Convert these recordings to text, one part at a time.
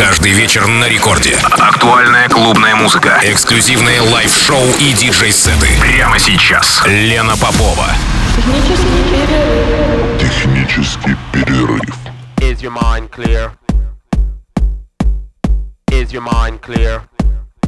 Каждый вечер на рекорде. Актуальная клубная музыка. Эксклюзивные live-шоу и диджей-сеты. Прямо сейчас. Лена Попова. Технический перерыв. Is your mind clear? Is your mind clear?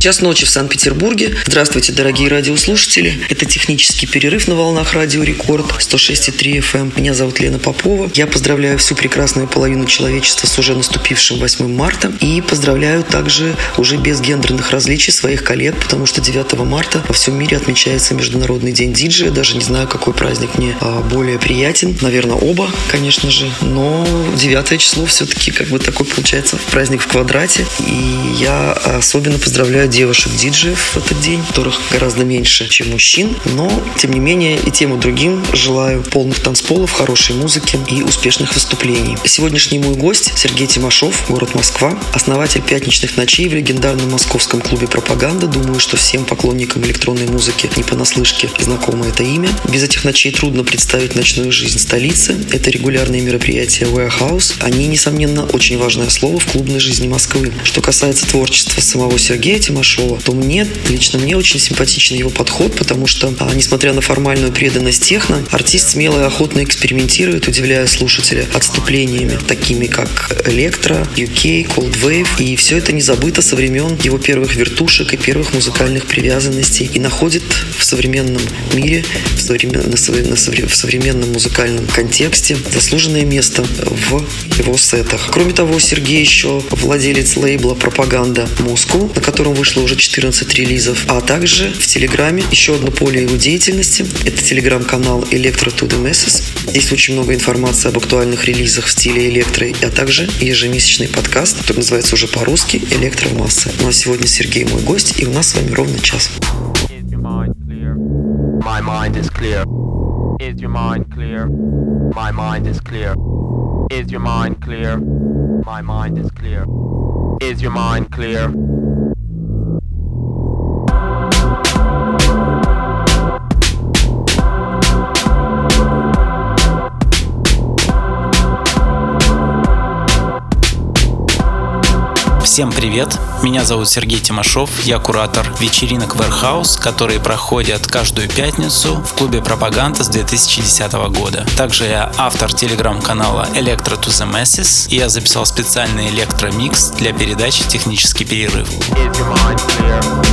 Час ночи в Санкт-Петербурге. Здравствуйте, дорогие радиослушатели. Это технический перерыв на волнах Радио Рекорд 106,3 FM. Эм. Меня зовут Лена Попова. Я поздравляю всю прекрасную половину человечества с уже наступившим 8 марта. И поздравляю также уже без гендерных различий своих коллег, потому что 9 марта во всем мире отмечается Международный день диджея. Даже не знаю, какой праздник мне а, более приятен. Наверное, оба, конечно же. Но 9 число все-таки как бы такой получается праздник в квадрате. И я особенно поздравляю девушек-диджеев в этот день, которых гораздо меньше, чем мужчин. Но, тем не менее, и тем, и другим желаю полных танцполов, хорошей музыки и успешных выступлений. Сегодняшний мой гость Сергей Тимошов, город Москва, основатель «Пятничных ночей» в легендарном московском клубе «Пропаганда». Думаю, что всем поклонникам электронной музыки не понаслышке знакомо это имя. Без этих ночей трудно представить ночную жизнь столицы. Это регулярные мероприятия Warehouse. Они, несомненно, очень важное слово в клубной жизни Москвы. Что касается творчества самого Сергея Тимошова, Тимошова, то мне, лично мне очень симпатичен его подход, потому что, а, несмотря на формальную преданность техно, артист смело и охотно экспериментирует, удивляя слушателя отступлениями, такими как электро, UK, Cold Wave, и все это не забыто со времен его первых вертушек и первых музыкальных привязанностей и находит в современном мире, в, современ... на в современном музыкальном контексте заслуженное место в его сетах. Кроме того, Сергей еще владелец лейбла «Пропаганда Москву», на котором вышел вышло уже 14 релизов, а также в Телеграме еще одно поле его деятельности. Это телеграм-канал Electro to the Masses. Здесь очень много информации об актуальных релизах в стиле электро, а также ежемесячный подкаст, который называется уже по-русски «Электромасса». Ну а сегодня Сергей мой гость, и у нас с вами ровно час. Is your mind clear? Всем привет! Меня зовут Сергей Тимашов, я куратор вечеринок Warehouse, которые проходят каждую пятницу в клубе Пропаганда с 2010 года. Также я автор телеграм-канала Electro to the Masses, и я записал специальный электромикс для передачи «Технический перерыв». Is your mind clear?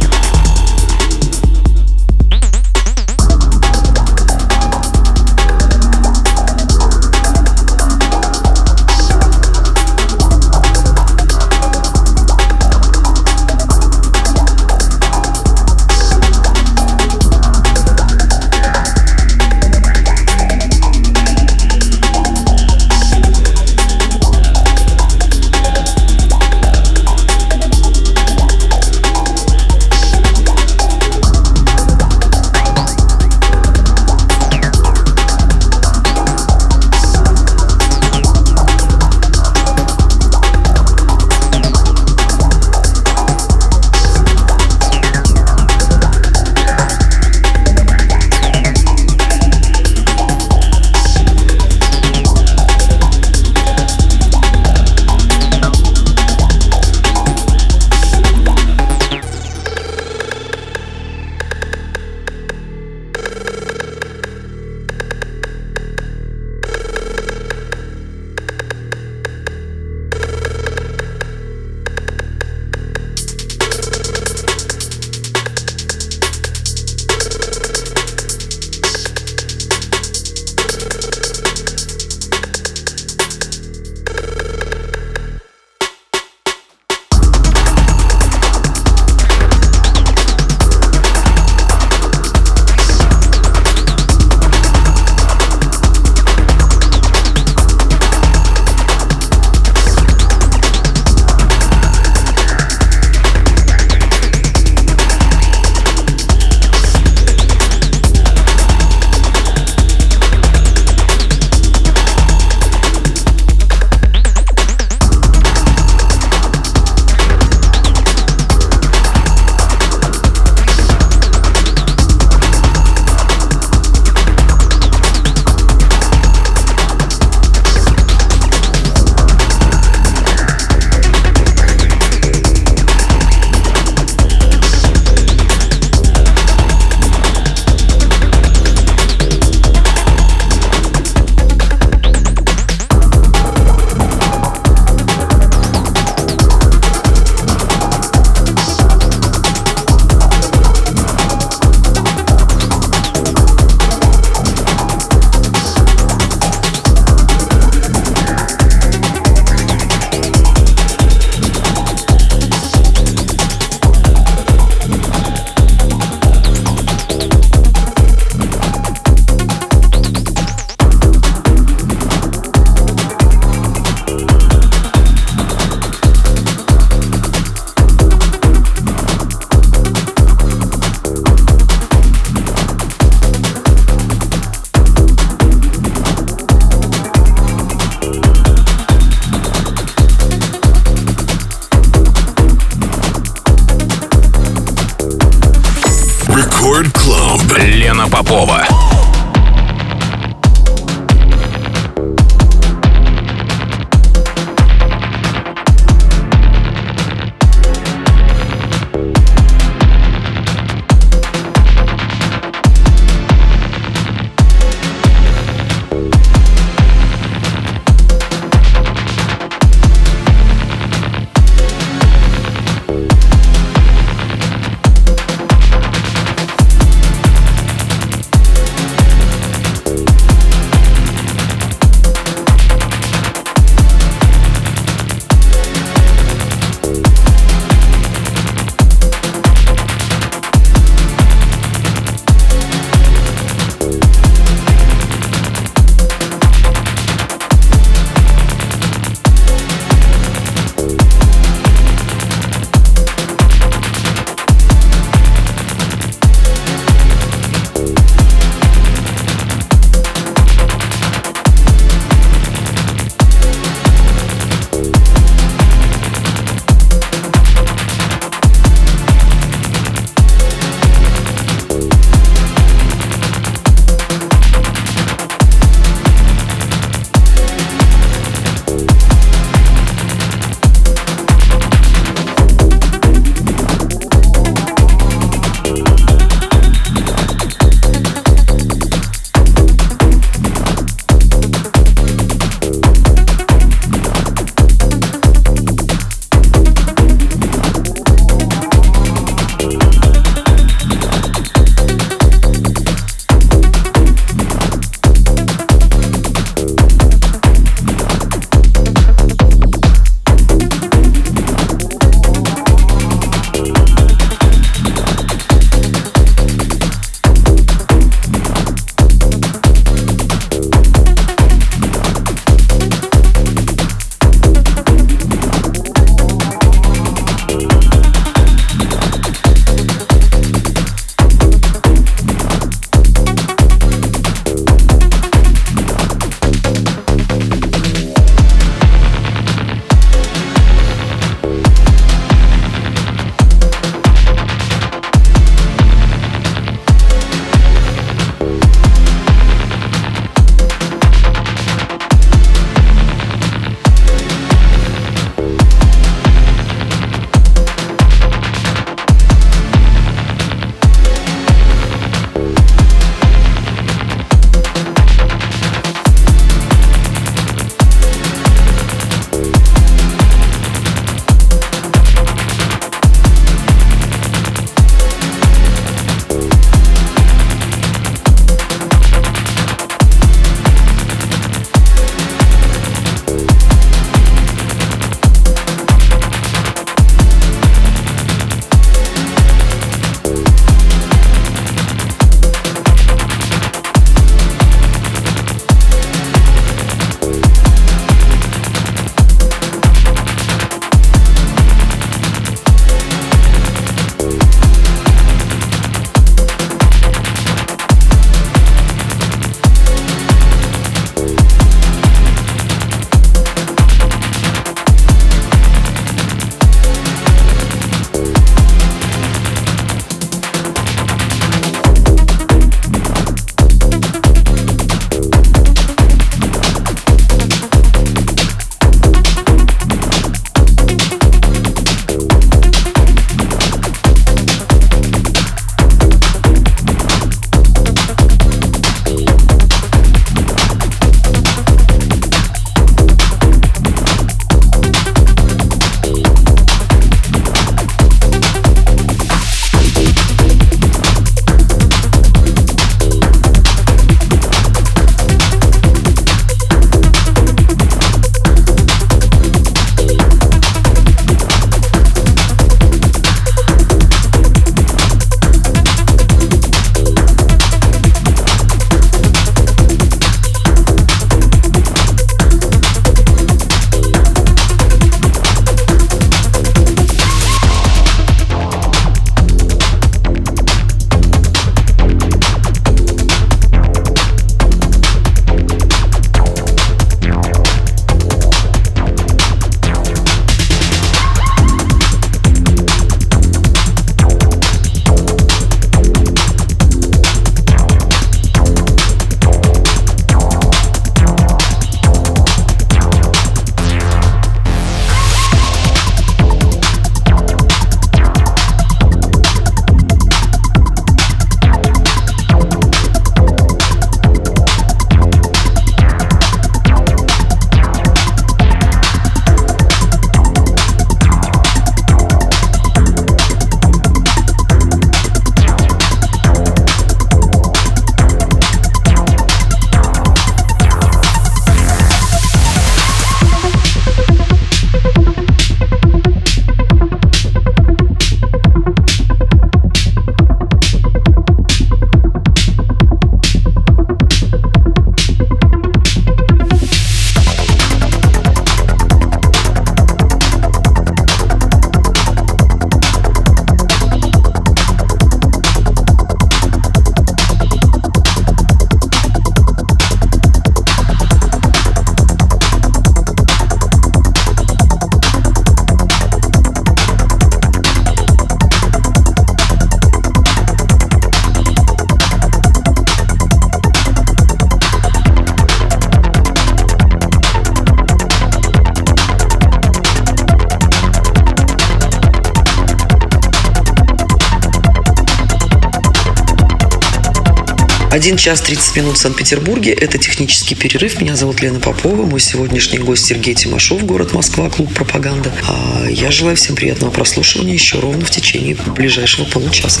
1 час 30 минут в Санкт-Петербурге. Это технический перерыв. Меня зовут Лена Попова. Мой сегодняшний гость Сергей Тимошов, город Москва, клуб «Пропаганда». А я желаю всем приятного прослушивания еще ровно в течение ближайшего получаса.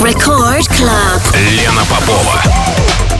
Record Club. Лена Попова.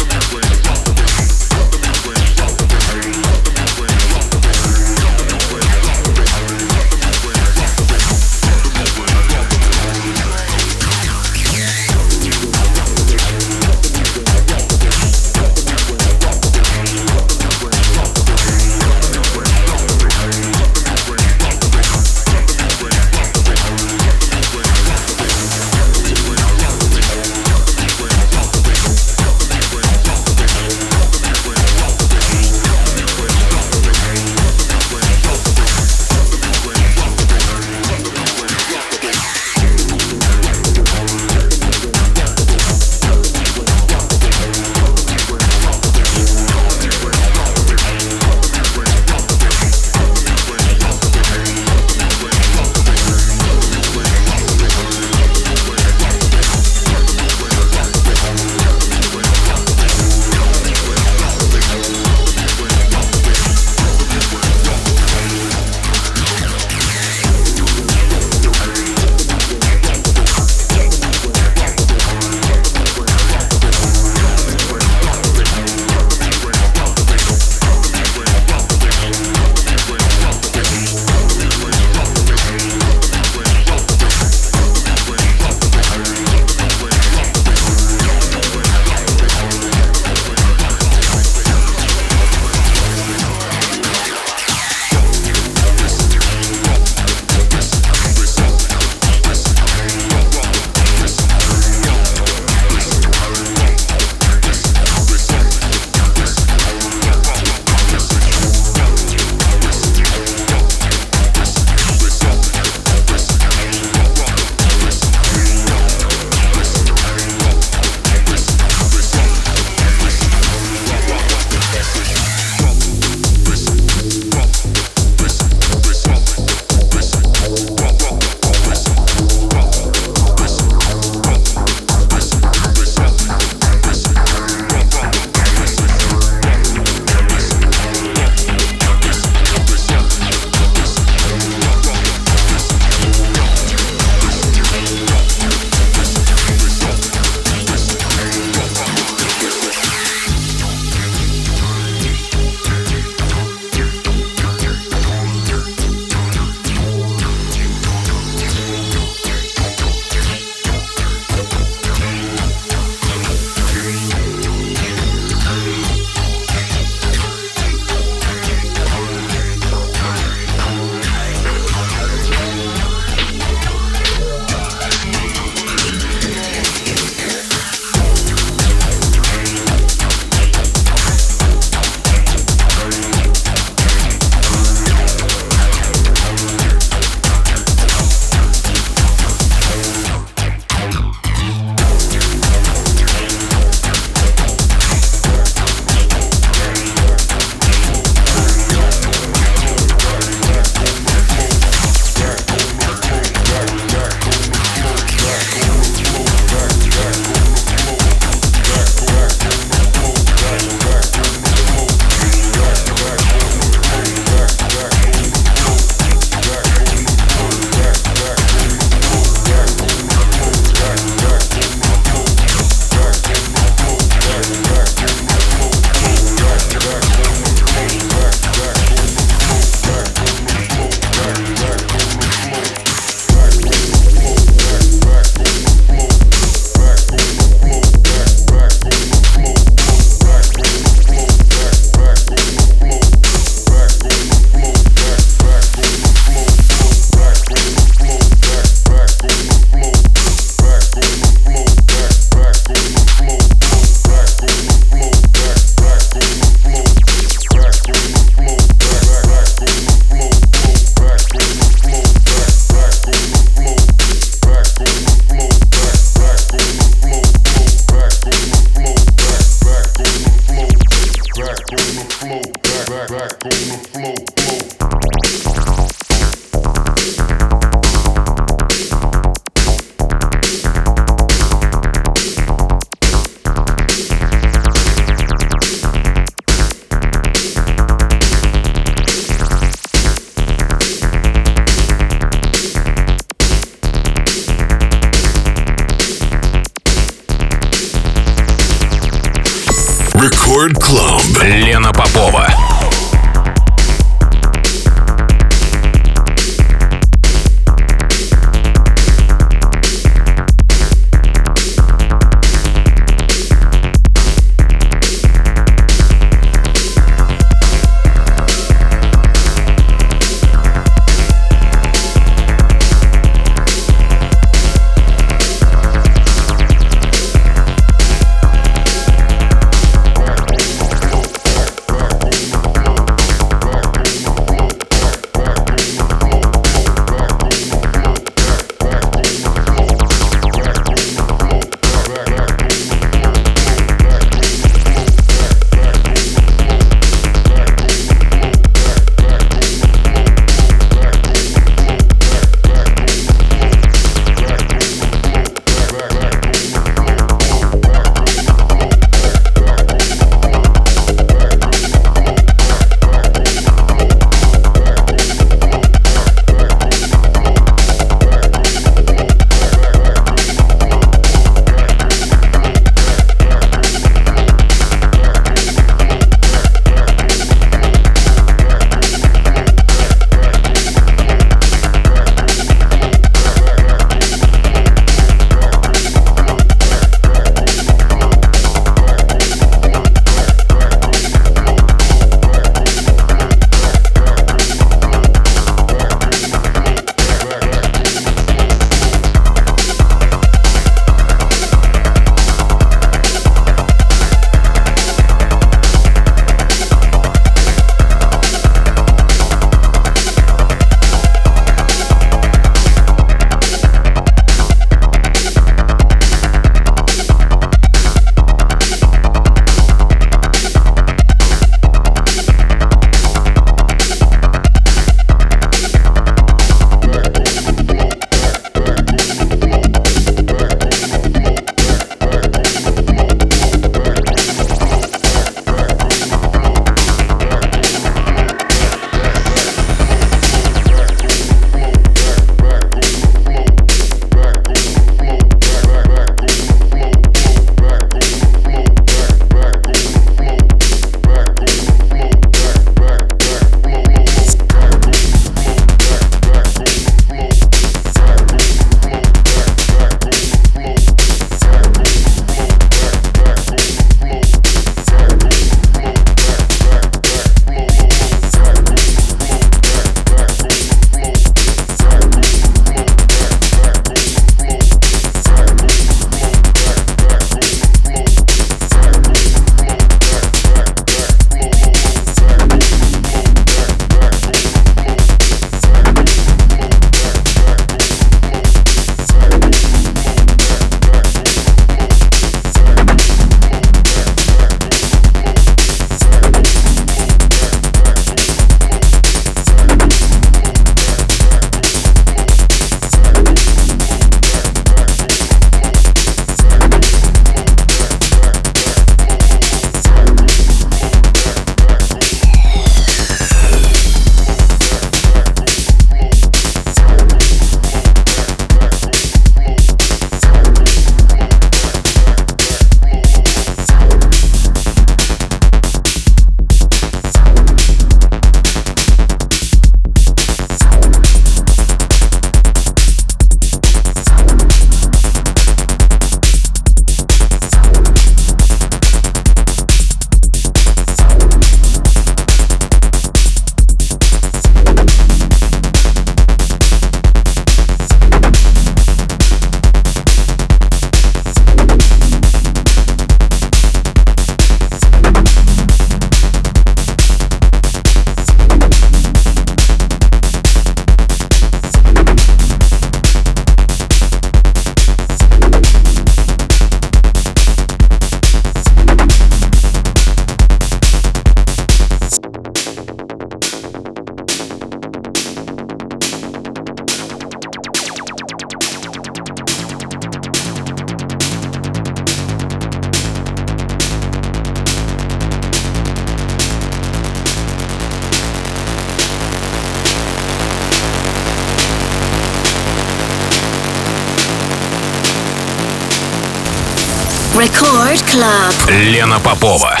Лена Попова.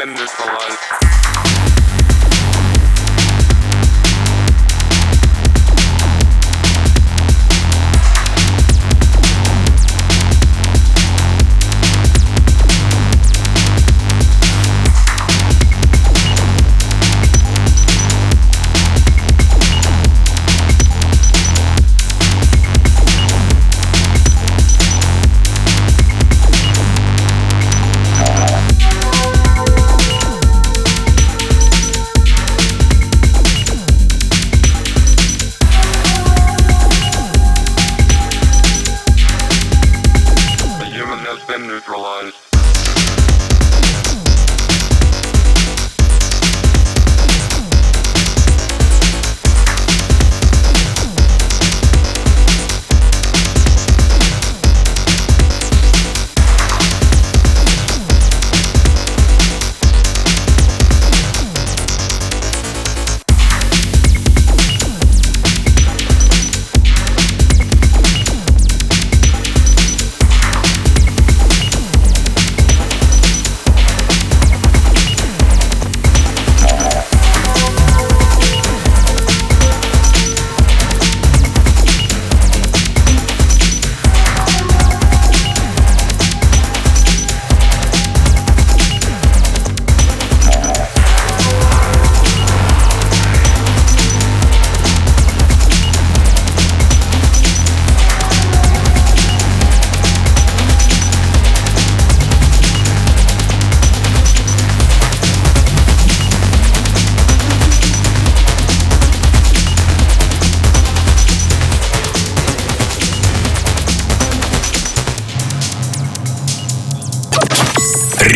spend this for life.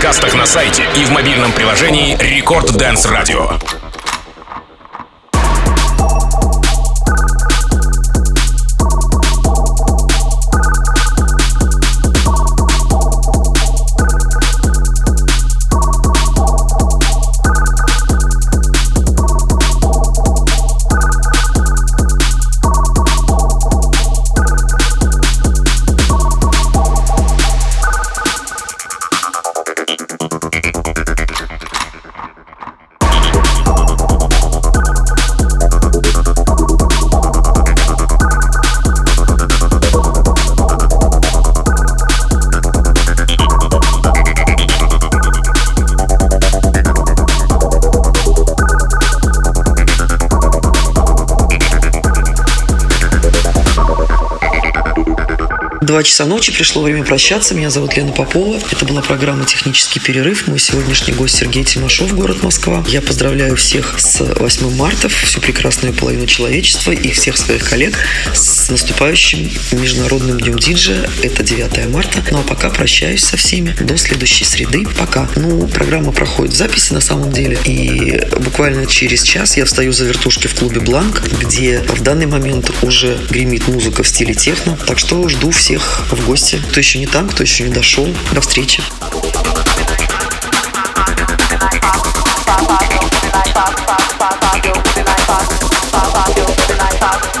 Подкастах на сайте и в мобильном приложении Record Dance Radio. Два часа ночи, пришло время прощаться. Меня зовут Лена Попова. Это была программа «Технический перерыв». Мой сегодняшний гость Сергей Тимошов, город Москва. Я поздравляю всех с 8 марта, всю прекрасную половину человечества и всех своих коллег с наступающим Международным днем диджея. Это 9 марта. Ну а пока прощаюсь со всеми. До следующей среды. Пока. Ну, программа проходит в записи на самом деле. И буквально через час я встаю за вертушки в клубе «Бланк», где в данный момент уже гремит музыка в стиле техно. Так что жду всех всех в гости. Кто еще не там, кто еще не дошел. До встречи. Bye.